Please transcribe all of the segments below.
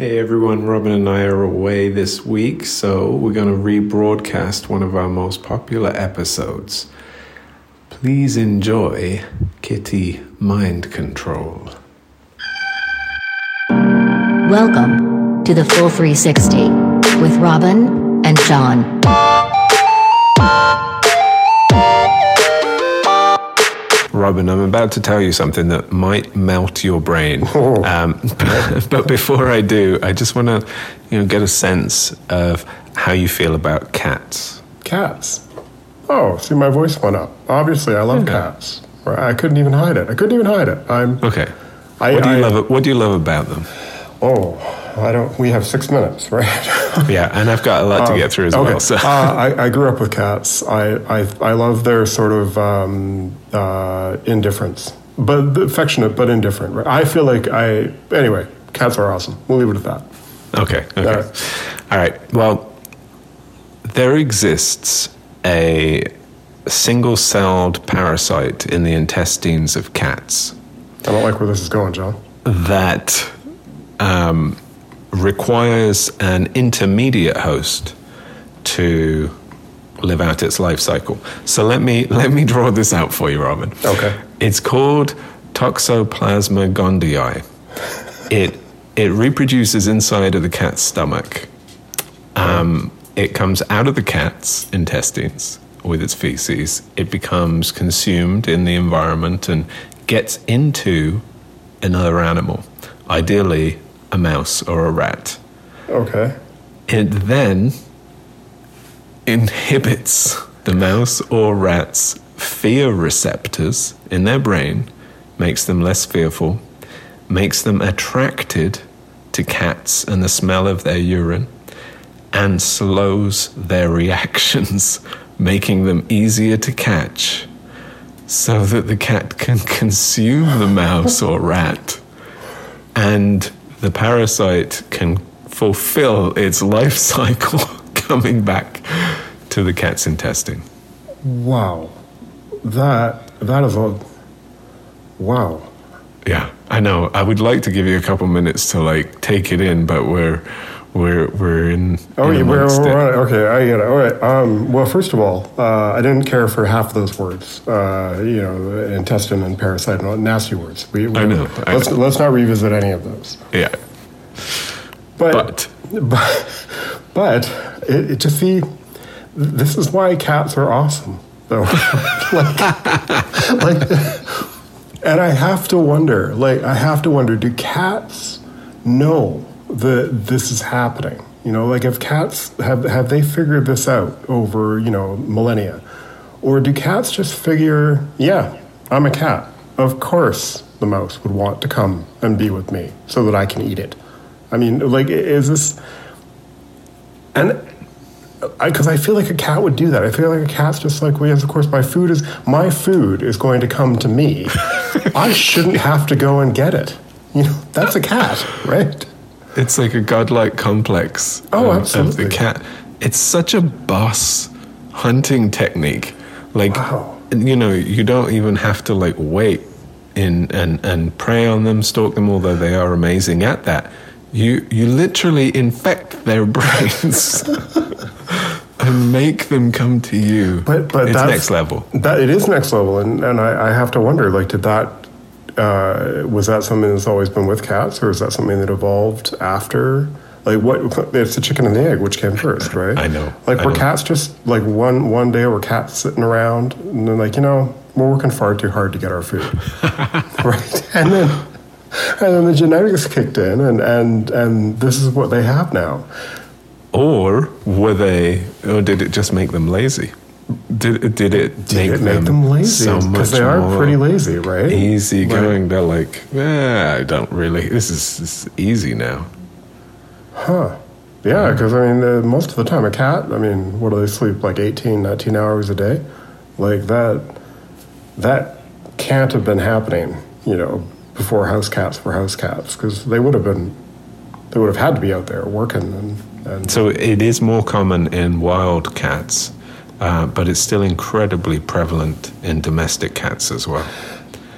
Hey everyone, Robin and I are away this week, so we're going to rebroadcast one of our most popular episodes. Please enjoy Kitty Mind Control. Welcome to the Full 360 with Robin and John. Robin, I'm about to tell you something that might melt your brain. Um, but before I do, I just want to, you know, get a sense of how you feel about cats. Cats. Oh, see, my voice went up. Obviously, I love cats. I couldn't even hide it. I couldn't even hide it. I'm. Okay. I, What do you I- love? What do you love about them? Oh, I don't. We have six minutes, right? Yeah, and I've got a lot to get through as okay. well. So. uh, I, I grew up with cats. I, I, I love their sort of um, uh, indifference, but affectionate but indifferent. Right? I feel like I. Anyway, cats are awesome. We'll leave it at that. Okay. Okay. All right. All right. Well, there exists a single-celled parasite in the intestines of cats I don't like where this is going, John. that um, requires an intermediate host to live out its life cycle. So let me let me draw this out for you, Robin. Okay. It's called Toxoplasma gondii. It it reproduces inside of the cat's stomach. Um, it comes out of the cat's intestines with its feces. It becomes consumed in the environment and gets into another animal, ideally a mouse or a rat. Okay. It then inhibits the mouse or rat's fear receptors in their brain, makes them less fearful, makes them attracted to cats and the smell of their urine, and slows their reactions, making them easier to catch so that the cat can consume the mouse or rat and the parasite can fulfill its life cycle coming back to the cat's intestine. Wow. That that is a. Wow. Yeah, I know. I would like to give you a couple minutes to like take it in, but we're we're we're in. Oh, in yeah, we're, we're- okay, I get it. All right. Um, well, first of all, uh, I didn't care for half of those words. Uh, you know, intestine and parasite and all nasty words. We, we, I know, I let's know. let's not revisit any of those. Yeah, But but but, but it, it, to see, this is why cats are awesome, though. like, like, and I have to wonder, like, I have to wonder, do cats know that this is happening? You know, like, if cats have have they figured this out over you know millennia, or do cats just figure, yeah, I'm a cat. Of course, the mouse would want to come and be with me so that I can eat it. I mean, like, is this? And because I, feel like a cat would do that. I feel like a cat's just like, well, yes, of course, my food is my food is going to come to me. I shouldn't have to go and get it. You know, that's a cat, right? It's like a godlike complex. Oh, of- Of absolutely. the cat. It's such a boss hunting technique. Like, Wow. you know, you don't even have to like wait in and and prey on them, stalk them, although they are amazing at that. You you literally infect their brains and make them come to you. But but it's that's next level. That it is next level, and and I, I have to wonder, like, did that uh, was that something that's always been with cats, or is that something that evolved after? Like, what? It's the chicken and the egg, which came first, right? I know, Like, I were know. cats just like one one day were cats sitting around, and they're like, you know, we're working far too hard to get our food, right? And then. And then the genetics kicked in, and, and, and this is what they have now. Or were they? Or did it just make them lazy? Did it? Did it Did make, it make them lazy? Because much they are pretty lazy, right? easy Like- going. They're like, eh, I don't really. This is, this is easy now. Huh. Yeah, because I mean, uh, most of the time, a cat, I mean, what do they sleep? Like 18, 19 hours a day? Like that, that can't have been happening, you know, before house cats were house cats, because they would have been, they would have had to be out there working and, and So it is more common in wild cats, uh, but it's still incredibly prevalent in domestic cats as well.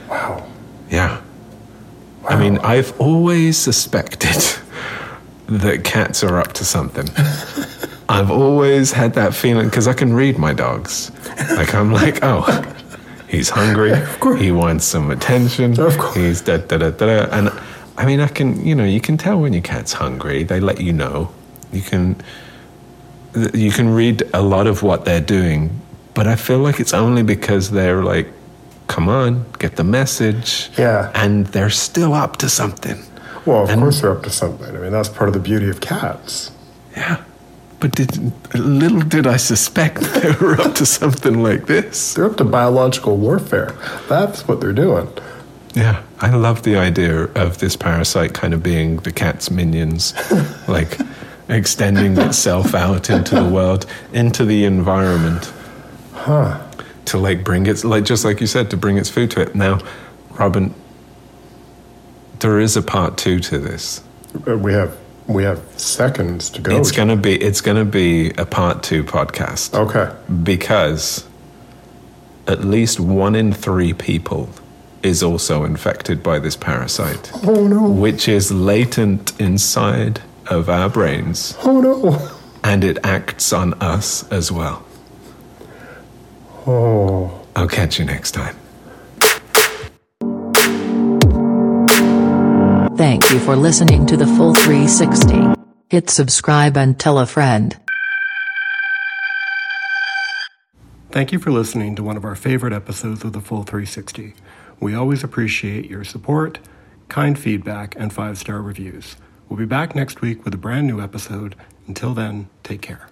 wow. Yeah. I mean, I've always suspected that cats are up to something. I've always had that feeling because I can read my dogs. Like I'm like, oh, he's hungry. He wants some attention. Of course. He's da da da da. da. And I mean, I can, you know, you can tell when your cat's hungry. They let you know. You can, you can read a lot of what they're doing. But I feel like it's only because they're like, come on, get the message. Yeah. And they're still up to something. Well, of And- course they're up to something. I mean, that's part of the beauty of cats. Yeah. But did, little did I suspect they were up to something like this. They're up to biological warfare. That's what they're doing. Yeah. I love the idea of this parasite kind of being the cat's minions, like extending itself out into the world, into the environment. Huh. To like bring its, like just like you said, to bring its food to it. Now, Robin, there is a part two to this. Uh, We have we have seconds to go. It's gonna be it's gonna be a part two podcast. Okay. because at least one in three people is also infected by this parasite, Oh no. which is latent inside of our brains Oh no. and it acts on us as well. Oh. I'll catch you next time. Thank you for listening to the full 360. Hit subscribe and tell a friend. Thank you for listening to one of our favorite episodes of the Full 360. We always appreciate your support, kind feedback, and five star reviews. We'll be back next week with a brand new episode. Until then, take care.